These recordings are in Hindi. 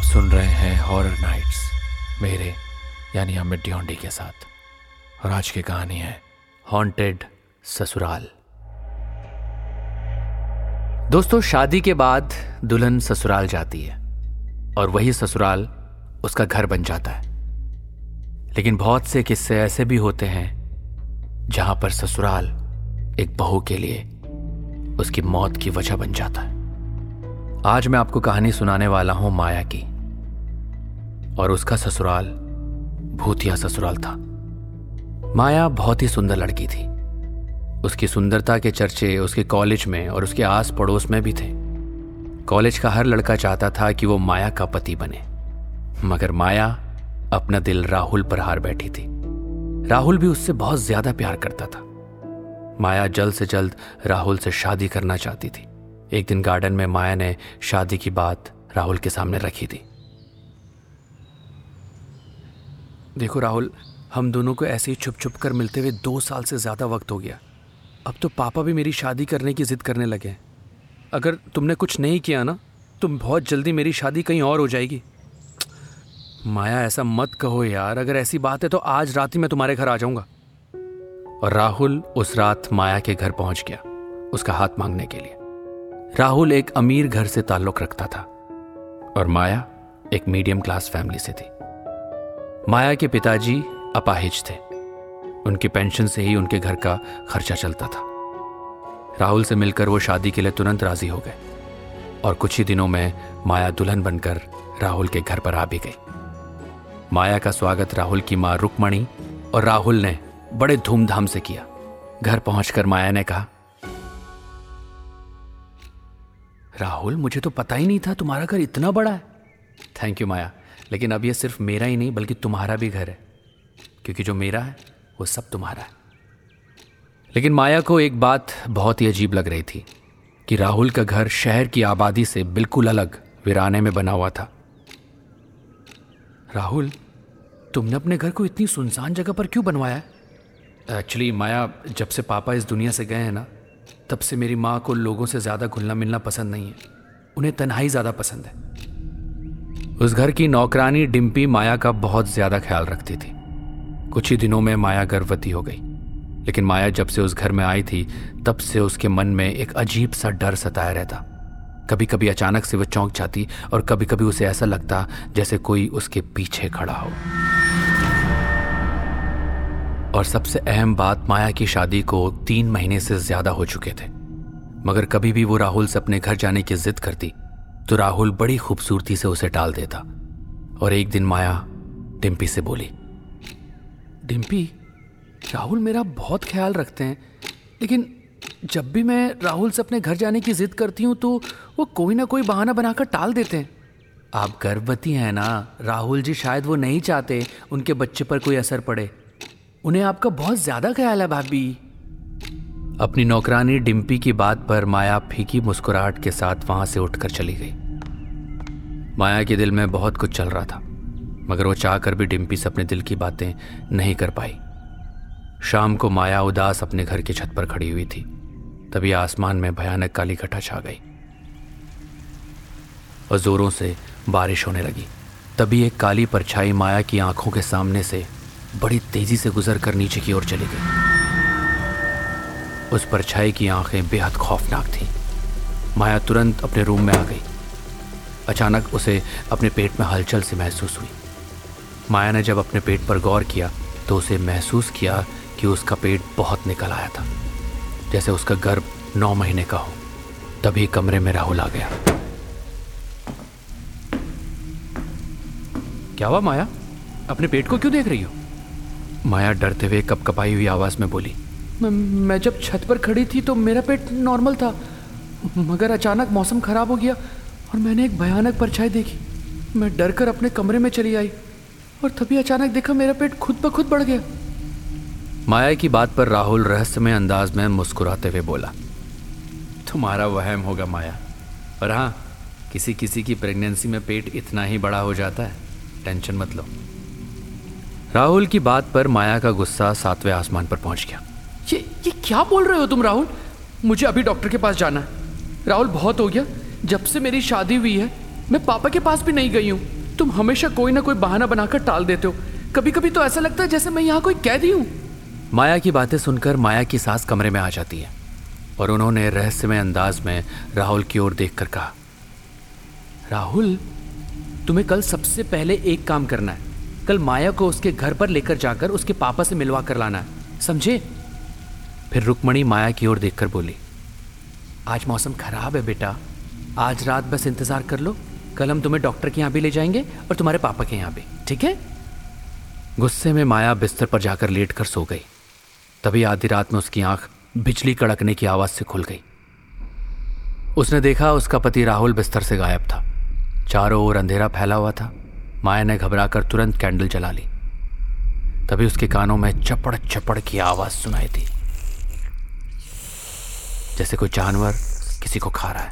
आप सुन रहे हैं हॉरर नाइट्स मेरे, यानी अमित डियोंडी के साथ। और आज की कहानी है हॉन्टेड ससुराल। दोस्तों, शादी के बाद दुल्हन ससुराल जाती है, और वही ससुराल उसका घर बन जाता है। लेकिन बहुत से किस्से ऐसे भी होते हैं, जहाँ पर ससुराल एक बहू के लिए उसकी मौत की वजह बन जाता है। आज मैं आपको कहानी सुनाने वाला हूँ माया की। और उसका ससुराल भूतिया ससुराल था। माया बहुत ही सुंदर लड़की थी। उसकी सुंदरता के चर्चे, उसके कॉलेज में और उसके आस पड़ोस में भी थे। कॉलेज का हर लड़का चाहता था कि वो माया का पति बने। मगर माया अपना दिल राहुल पर हार बैठी थी। राहुल भी उससे बहुत ज़्यादा प्यार करता था। माया जल्द से जल्द राहुल से शादी करना चाहती थी। एक दिन गार्डन में माया ने शादी की बात राहुल के सामने रखी थी। देखो राहुल, हम दोनों को ऐसे ही छुप छुप कर मिलते हुए दो साल से ज़्यादा वक्त हो गया। अब तो पापा भी मेरी शादी करने की ज़िद करने लगे अगर तुमने कुछ नहीं किया ना तो बहुत जल्दी मेरी शादी कहीं और हो जाएगी। माया, ऐसा मत कहो यार, अगर ऐसी बात है तो आज रात ही मैं तुम्हारे घर आ जाऊँगा। और राहुल उस रात माया के घर पहुँच गया, उसका हाथ मांगने के लिए। राहुल एक अमीर घर से ताल्लुक रखता था, और माया एक मीडियम क्लास फैमिली से थी। माया के पिताजी अपाहिज थे। उनकी पेंशन से ही उनके घर का खर्चा चलता था। राहुल से मिलकर वो शादी के लिए तुरंत राज़ी हो गए और कुछ ही दिनों में माया दुल्हन बनकर राहुल के घर पर आ भी गई। माया का स्वागत राहुल की माँ रुकमणी और राहुल ने बड़े धूमधाम से किया। घर पहुंचकर माया ने कहा, राहुल, मुझे तो पता ही नहीं था तुम्हारा घर इतना बड़ा है। Thank you Maya. लेकिन अब यह सिर्फ़ मेरा ही नहीं, बल्कि तुम्हारा भी घर है। क्योंकि जो मेरा है, वो सब तुम्हारा है। लेकिन माया को एक बात बहुत ही अजीब लग रही थी, कि राहुल का घर शहर की आबादी से बिल्कुल अलग, वीराने में बना हुआ था। राहुल, तुमने अपने घर को इतनी सुनसान जगह पर क्यों बनवाया एक्चुअली माया, जब से पापा इस दुनिया से गए हैं ना, तब से मेरी माँ को लोगों से ज़्यादा घुलना मिलना पसंद नहीं है। उन्हें तन्हाई ज़्यादा पसंद है। उस घर की नौकरानी डिम्पी माया का बहुत ज़्यादा ख्याल रखती थी। कुछ ही दिनों में माया गर्भवती हो गई। लेकिन माया जब से उस घर में आई थी, तब से उसके मन में एक अजीब सा डर सताया रहता। कभी कभी अचानक से वह चौंक जाती और कभी कभी उसे ऐसा लगता जैसे कोई उसके पीछे खड़ा हो। और सबसे अहम बात माया की शादी को तीन महीने से ज़्यादा हो चुके थे। मगर कभी भी वो राहुल से अपने घर जाने की जिद करती तो राहुल बड़ी खूबसूरती से उसे टाल देता और एक दिन माया डिम्पी से बोली डिम्पी राहुल मेरा बहुत ख्याल रखते हैं, लेकिन जब भी मैं राहुल से अपने घर जाने की जिद करती हूँ तो वो कोई ना कोई बहाना बनाकर टाल देते हैं। आप गर्भवती हैं ना, राहुल जी शायद वो नहीं चाहते उनके बच्चे पर कोई असर पड़े। उन्हें आपका बहुत ज़्यादा ख्याल है भाभी। अपनी नौकरानी डिम्पी की बात पर माया फीकी मुस्कुराहट के साथ वहाँ से उठकर चली गई। माया के दिल में बहुत कुछ चल रहा था, मगर वो चाहकर भी डिम्पी से अपने दिल की बातें नहीं कर पाई। शाम को माया उदास अपने घर की छत पर खड़ी हुई थी, तभी आसमान में भयानक काली घटा छा गई। और जोरों से बारिश होने लगी, तभी एक काली परछाई माया की आँखों के सामने से बड़ी तेज़ी से गुजर कर नीचे की ओर चली गई। उस परछाई की आँखें बेहद खौफनाक थीं। माया तुरंत अपने रूम में आ गई। अचानक उसे अपने पेट में हलचल से महसूस हुई। माया ने जब अपने पेट पर गौर किया तो उसे महसूस किया कि उसका पेट बहुत निकल आया था। जैसे उसका गर्भ नौ महीने का हो, तभी कमरे में राहुल आ गया। क्या हुआ माया? अपने पेट को क्यों देख रही हो? माया डरते हुए कपकपाई हुई आवाज़ में बोली मैं जब छत पर खड़ी थी तो मेरा पेट नॉर्मल था, मगर अचानक मौसम खराब हो गया और मैंने एक भयानक परछाई देखी। मैं डर कर अपने कमरे में चली आई और तभी अचानक देखा मेरा पेट खुद ब खुद बढ़ गया। माया की बात पर राहुल रहस्यमय अंदाज में मुस्कुराते हुए बोला, तुम्हारा वहम होगा माया और हाँ किसी किसी की प्रेगनेंसी में पेट इतना ही बड़ा हो जाता है, टेंशन मत लो। राहुल की बात पर माया का गुस्सा सातवें आसमान पर पहुँच गया। ये क्या बोल रहे हो तुम, राहुल? मुझे अभी डॉक्टर के पास जाना है। राहुल, बहुत हो गया। जब से मेरी शादी हुई है, मैं पापा के पास भी नहीं गई हूँ। तुम हमेशा कोई ना कोई बहाना बनाकर टाल देते हो। कभी कभी तो ऐसा लगता है जैसे मैं यहाँ कोई कैदी हूँ। माया की बातें सुनकर माया की सास कमरे में आ जाती है और उन्होंने रहस्यमय अंदाज में राहुल की ओर देखकर कहा, राहुल, तुम्हें कल सबसे पहले एक काम करना है। कल माया को उसके घर पर लेकर जाकर उसके पापा से मिलवा कर लाना है। समझे? फिर रुक्मणी माया की ओर देखकर बोली, आज मौसम खराब है बेटा। आज रात बस इंतज़ार कर लो। कल हम तुम्हें डॉक्टर के यहाँ भी ले जाएँगे और तुम्हारे पापा के यहाँ भी। ठीक है? गुस्से में माया बिस्तर पर जाकर लेट कर सो गई। तभी आधी रात में उसकी आँख बिजली कड़कने की आवाज़ से खुल गई। उसने देखा उसका पति राहुल बिस्तर से गायब था। चारों ओर अंधेरा फैला हुआ था। माया ने घबराकर तुरंत कैंडल जला ली। तभी उसके कानों में चपड़ चपड़ की आवाज़ सुनाई थी जैसे कोई जानवर किसी को खा रहा है।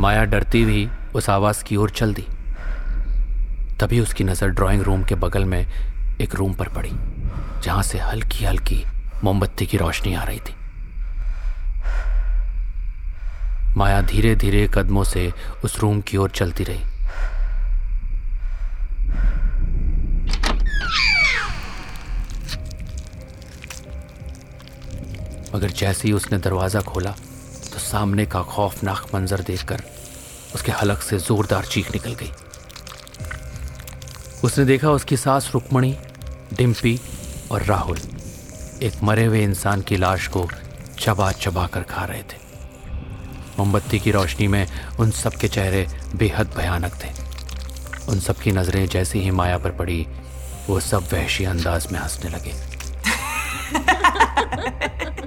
माया डरती हुई उस आवाज़ की ओर चल दी। तभी उसकी नज़र ड्राइंग रूम के बगल में एक रूम पर पड़ी, जहाँ से हल्की हल्की मोमबत्ती की रोशनी आ रही थी। माया धीरे धीरे कदमों से उस रूम की ओर चलती रही। मगर जैसे ही उसने दरवाज़ा खोला तो सामने का खौफनाक मंजर देखकर उसके हलक से जोरदार चीख निकल गई। उसने देखा उसकी सास रुक्मणी डिम्पी और राहुल एक मरे हुए इंसान की लाश को चबा चबा कर खा रहे थे। मोमबत्ती की रोशनी में उन सब के चेहरे बेहद भयानक थे। उन सब की नज़रें जैसे ही माया पर पड़ी, वो सब वहशी अंदाज में हंसने लगे।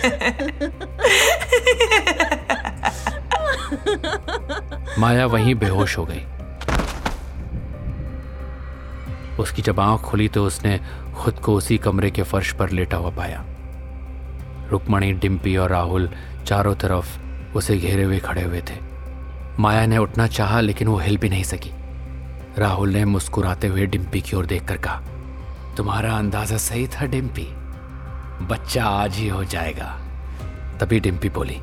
माया वहीं बेहोश हो गई। उसकी जब आँख खुली तो उसने खुद को उसी कमरे के फर्श पर लेटा हुआ पाया। रुक्मणी डिम्पी और राहुल चारों तरफ़ उसे घेरे हुए खड़े हुए थे। माया ने उठना चाहा, लेकिन वो हिल भी नहीं सकी। राहुल ने मुस्कुराते हुए डिम्पी की ओर देखकर कहा, तुम्हारा अंदाज़ा सही था डिम्पी बच्चा आज ही हो जाएगा। तभी डिम्पी बोली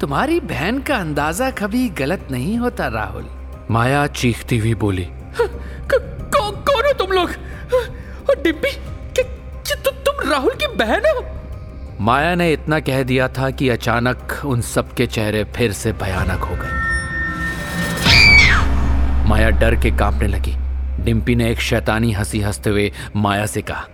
तुम्हारी बहन का अंदाज़ा कभी गलत नहीं होता राहुल। माया चीखती हुई बोली कौन हो तुम लोग? डिम्पी तु, तुम राहुल की बहन हो? माया ने इतना कह दिया था कि अचानक उन सबके चेहरे फिर से भयानक हो गए। माया डर के कांपने लगी। डिम्पी ने एक शैतानी हँसी हँसते हुए माया से कहा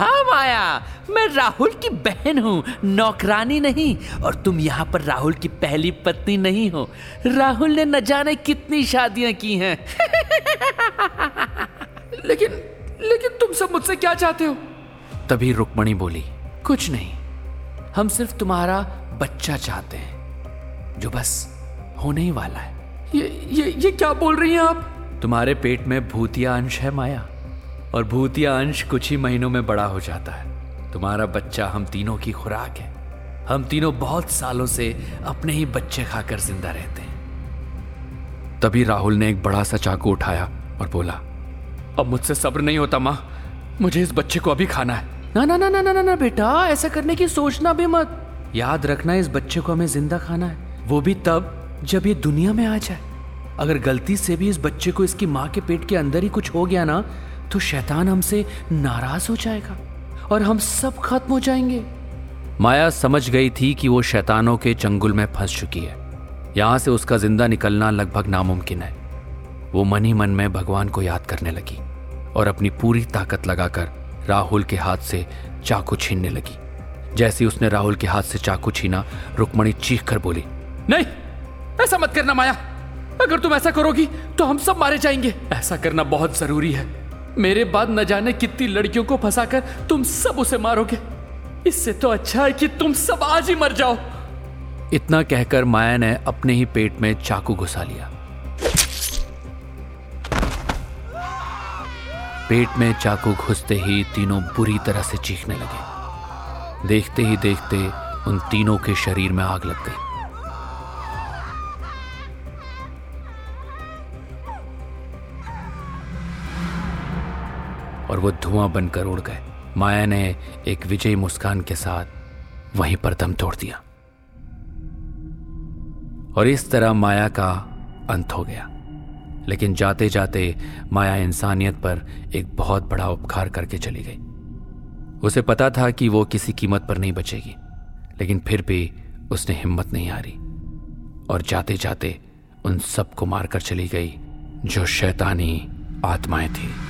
हाँ माया, मैं राहुल की बहन हूँ, नौकरानी नहीं, और तुम यहाँ पर राहुल की पहली पत्नी नहीं हो। राहुल ने न जाने कितनी शादियाँ की हैं। लेकिन लेकिन तुम सब मुझसे क्या चाहते हो? तभी रुक्मणी बोली, कुछ नहीं, हम सिर्फ़ तुम्हारा बच्चा चाहते हैं, जो बस होने ही वाला है। ये ये ये क्या बोल रही हैं आप? तुम्हारे पेट में भूतिया अंश है माया। और भूतिया अंश कुछ ही महीनों में बड़ा हो जाता है। तुम्हारा बच्चा हम तीनों की खुराक है। हम तीनों बहुत सालों से अपने ही बच्चे खाकर ज़िंदा रहते हैं। तभी राहुल ने एक बड़ा सा चाकू उठाया और बोला अब मुझसे सब्र नहीं होता माँ। मुझे इस बच्चे को अभी खाना है। ना ना ना ना ना ना, ना बेटा ऐसा करने की सोचना भी मत। याद रखना इस बच्चे को हमें ज़िंदा खाना है। वो भी तब जब ये दुनिया में आ जाए। अगर गलती से भी इस बच्चे को इसकी माँ के पेट के अंदर ही कुछ हो गया ना तो शैतान हमसे नाराज़ हो जाएगा और हम सब खत्म हो जाएँगे। माया समझ गई थी कि वो शैतानों के चंगुल में फंस चुकी है। यहाँ से उसका ज़िंदा निकलना लगभग नामुमकिन है। वो मन ही मन में भगवान को याद करने लगी और अपनी पूरी ताकत लगाकर राहुल के हाथ से चाकू छीनने लगी। जैसे उसने राहुल के हाथ से चाकू छीना, रुक्मणी चीख कर बोली, नहीं, ऐसा मत करना माया। अगर तुम ऐसा करोगी तो हम सब मारे जाएँगे। ऐसा करना बहुत ज़रूरी है। मेरे बाद न जाने कितनी लड़कियों को फंसाकर तुम सब उसे मारोगे। इससे तो अच्छा है कि तुम सब आज ही मर जाओ। इतना कहकर माया ने अपने ही पेट में चाकू घुसा लिया। पेट में चाकू घुसते ही तीनों बुरी तरह से चीखने लगे। देखते ही देखते उन तीनों के शरीर में आग लग गई। वो धुआँ बनकर उड़ गए। माया ने एक विजयी मुस्कान के साथ वहीं पर दम तोड़ दिया। और इस तरह माया का अंत हो गया। लेकिन जाते जाते माया इंसानियत पर एक बहुत बड़ा उपकार करके चली गई। उसे पता था कि वो किसी कीमत पर नहीं बचेगी, लेकिन फिर भी उसने हिम्मत नहीं हारी। और जाते जाते उन सबको मारकर चली गई, जो शैतानी आत्माएँ थी।